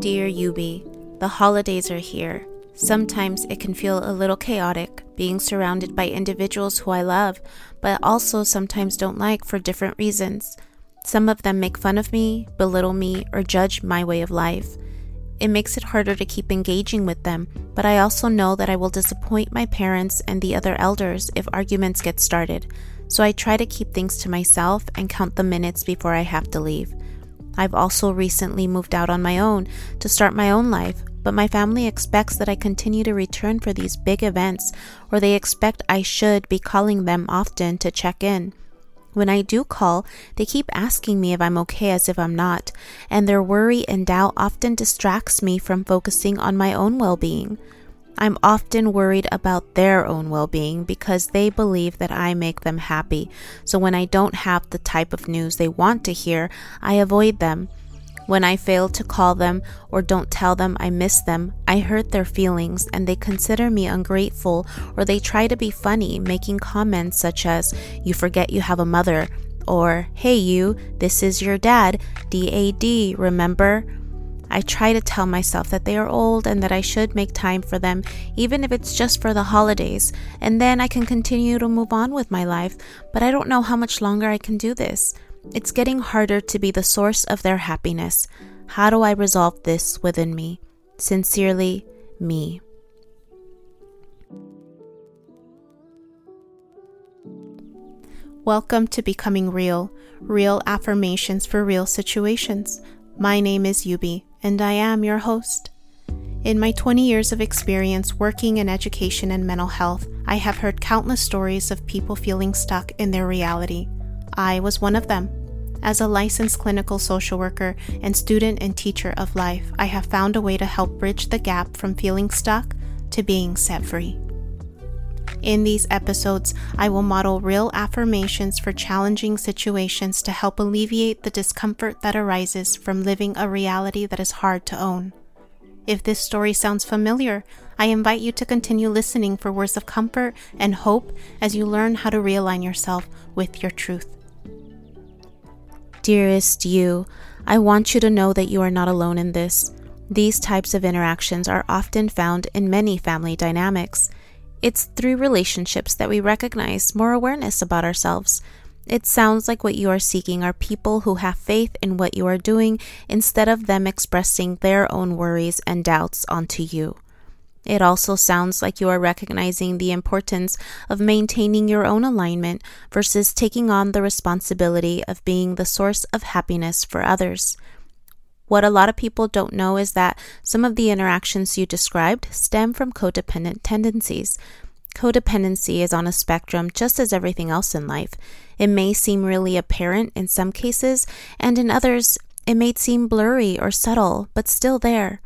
Dear Yubi, the holidays are here. Sometimes it can feel a little chaotic being surrounded by individuals who I love, but also sometimes don't like for different reasons. Some of them make fun of me, belittle me, or judge my way of life. It makes it harder to keep engaging with them, but I also know that I will disappoint my parents and the other elders if arguments get started, so I try to keep things to myself and count the minutes before I have to leave. I've also recently moved out on my own to start my own life, but my family expects that I continue to return for these big events, or they expect I should be calling them often to check in. When I do call, they keep asking me if I'm okay as if I'm not, and their worry and doubt often distracts me from focusing on my own well being. I'm often worried about their own well being because they believe that I make them happy. So when I don't have the type of news they want to hear, I avoid them. When I fail to call them or don't tell them I miss them, I hurt their feelings and they consider me ungrateful or they try to be funny, making comments such as, You forget you have a mother, or Hey, you, this is your dad, DAD, remember? I try to tell myself that they are old and that I should make time for them, even if it's just for the holidays, and then I can continue to move on with my life, but I don't know how much longer I can do this. It's getting harder to be the source of their happiness. How do I resolve this within me? Sincerely, me. Welcome to Becoming Real, real affirmations for real situations. My name is Yubi and I am your host. In my 20 years of experience working in education and mental health, I have heard countless stories of people feeling stuck in their reality. I was one of them. As a licensed clinical social worker and student and teacher of life, I have found a way to help bridge the gap from feeling stuck to being set free. In these episodes, I will model real affirmations for challenging situations to help alleviate the discomfort that arises from living a reality that is hard to own. If this story sounds familiar, I invite you to continue listening for words of comfort and hope as you learn how to realign yourself with your truth. Dearest you, I want you to know that you are not alone in this. These types of interactions are often found in many family dynamics. It's through relationships that we recognize more awareness about ourselves. It sounds like what you are seeking are people who have faith in what you are doing instead of them expressing their own worries and doubts onto you. It also sounds like you are recognizing the importance of maintaining your own alignment versus taking on the responsibility of being the source of happiness for others. What a lot of people don't know is that some of the interactions you described stem from codependent tendencies. Codependency is on a spectrum just as everything else in life. It may seem really apparent in some cases, and in others, it may seem blurry or subtle, but still there.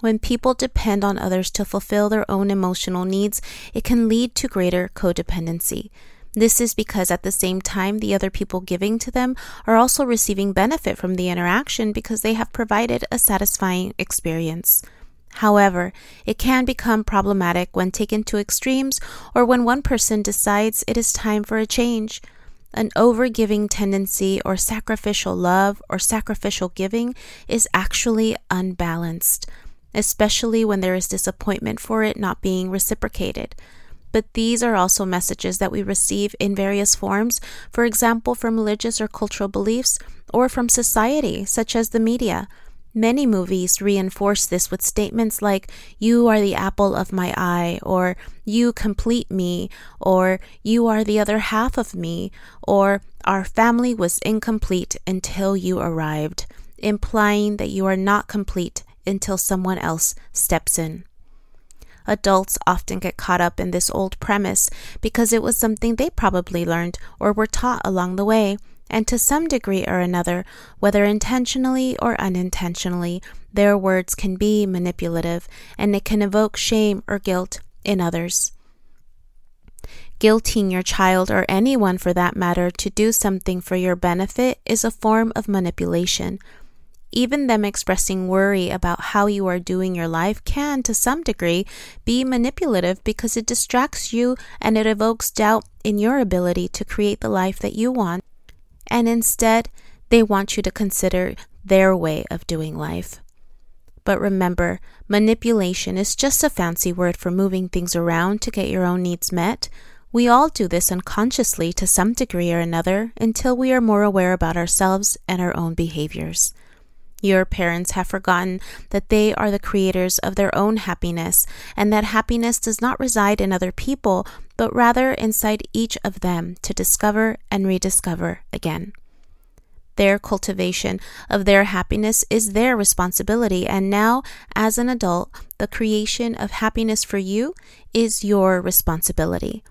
When people depend on others to fulfill their own emotional needs, it can lead to greater codependency. This is because at the same time, the other people giving to them are also receiving benefit from the interaction because they have provided a satisfying experience. However, it can become problematic when taken to extremes or when one person decides it is time for a change. An overgiving tendency or sacrificial love or sacrificial giving is actually unbalanced, especially when there is disappointment for it not being reciprocated but these are also messages that we receive in various forms, for example, from religious or cultural beliefs, or from society, such as the media. Many movies reinforce this with statements like, You are the apple of my eye, or You complete me, or You are the other half of me, or Our family was incomplete until you arrived, implying that you are not complete until someone else steps in. Adults often get caught up in this old premise because it was something they probably learned or were taught along the way, and to some degree or another, whether intentionally or unintentionally, their words can be manipulative and it can evoke shame or guilt in others. Guilting your child or anyone for that matter to do something for your benefit is a form of manipulation even them expressing worry about how you are doing your life can, to some degree, be manipulative because it distracts you and it evokes doubt in your ability to create the life that you want. And instead, they want you to consider their way of doing life. But remember, manipulation is just a fancy word for moving things around to get your own needs met. We all do this unconsciously to some degree or another until we are more aware about ourselves and our own behaviors. Your parents have forgotten that they are the creators of their own happiness and that happiness does not reside in other people, but rather inside each of them to discover and rediscover again. Their cultivation of their happiness is their responsibility, and now, as an adult, the creation of happiness for you is your responsibility.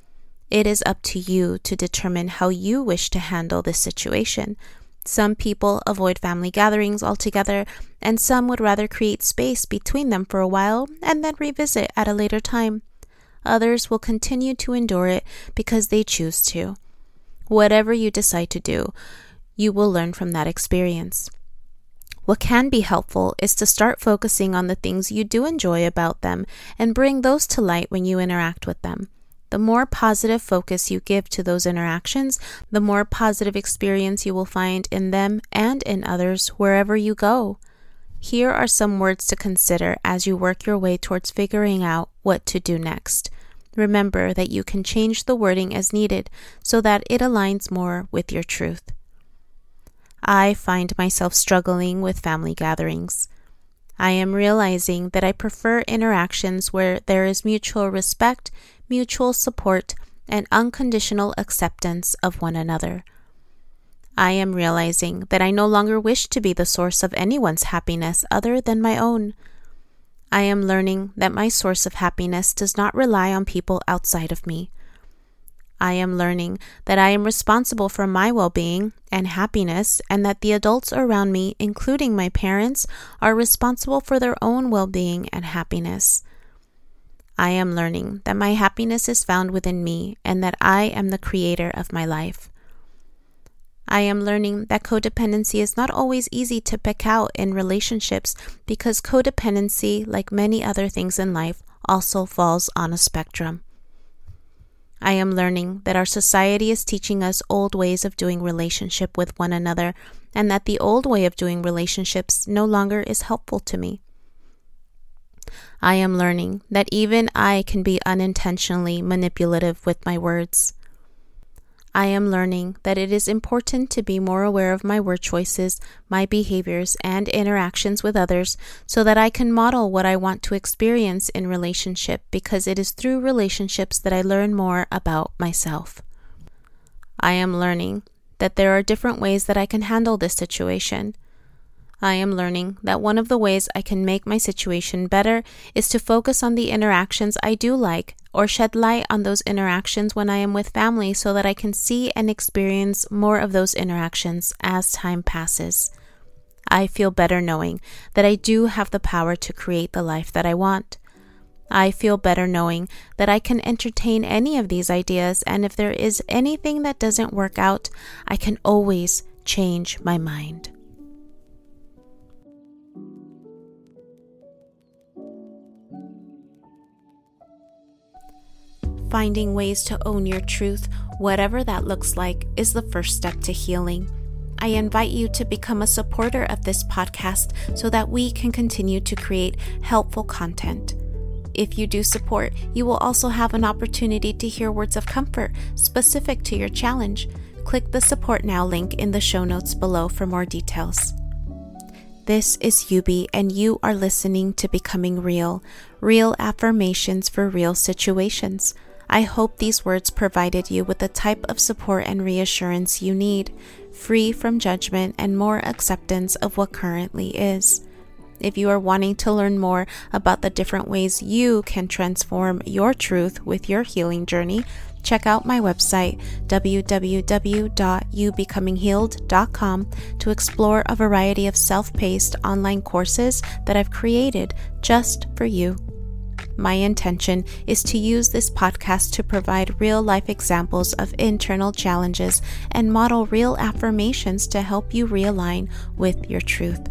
It is up to you to determine how you wish to handle this situation. Some people avoid family gatherings altogether, and some would rather create space between them for a while and then revisit at a later time. Others will continue to endure it because they choose to. Whatever you decide to do, you will learn from that experience. What can be helpful is to start focusing on the things you do enjoy about them and bring those to light when you interact with them. The more positive focus you give to those interactions, the more positive experience you will find in them and in others wherever you go. Here are some words to consider as you work your way towards figuring out what to do next. Remember that you can change the wording as needed so that it aligns more with your truth. I find myself struggling with family gatherings. I am realizing that I prefer interactions where there is mutual respect, mutual support, and unconditional acceptance of one another. I am realizing that I no longer wish to be the source of anyone's happiness other than my own. I am learning that my source of happiness does not rely on people outside of me. I am learning that I am responsible for my well being and happiness, and that the adults around me, including my parents, are responsible for their own well being and happiness. I am learning that my happiness is found within me and that I am the creator of my life. I am learning that codependency is not always easy to pick out in relationships because codependency, like many other things in life, also falls on a spectrum. I am learning that our society is teaching us old ways of doing relationship with one another and that the old way of doing relationships no longer is helpful to me. I am learning that even I can be unintentionally manipulative with my words. I am learning that it is important to be more aware of my word choices, my behaviors, and interactions with others so that I can model what I want to experience in relationship because it is through relationships that I learn more about myself. I am learning that there are different ways that I can handle this situation. I am learning that one of the ways I can make my situation better is to focus on the interactions I do like or shed light on those interactions when I am with family so that I can see and experience more of those interactions as time passes. I feel better knowing that I do have the power to create the life that I want. I feel better knowing that I can entertain any of these ideas, and if there is anything that doesn't work out, I can always change my mind. Finding ways to own your truth, whatever that looks like, is the first step to healing. I invite you to become a supporter of this podcast so that we can continue to create helpful content. If you do support, you will also have an opportunity to hear words of comfort specific to your challenge. Click the Support Now link in the show notes below for more details. This is Yubi, and you are listening to Becoming Real Real Affirmations for Real Situations. I hope these words provided you with the type of support and reassurance you need, free from judgment and more acceptance of what currently is. If you are wanting to learn more about the different ways you can transform your truth with your healing journey, check out my website, www.youbecominghealed.com, to explore a variety of self paced online courses that I've created just for you. My intention is to use this podcast to provide real life examples of internal challenges and model real affirmations to help you realign with your truth.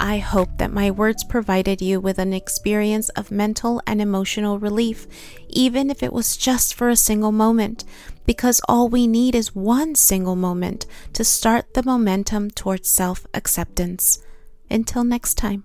I hope that my words provided you with an experience of mental and emotional relief, even if it was just for a single moment, because all we need is one single moment to start the momentum towards self acceptance. Until next time.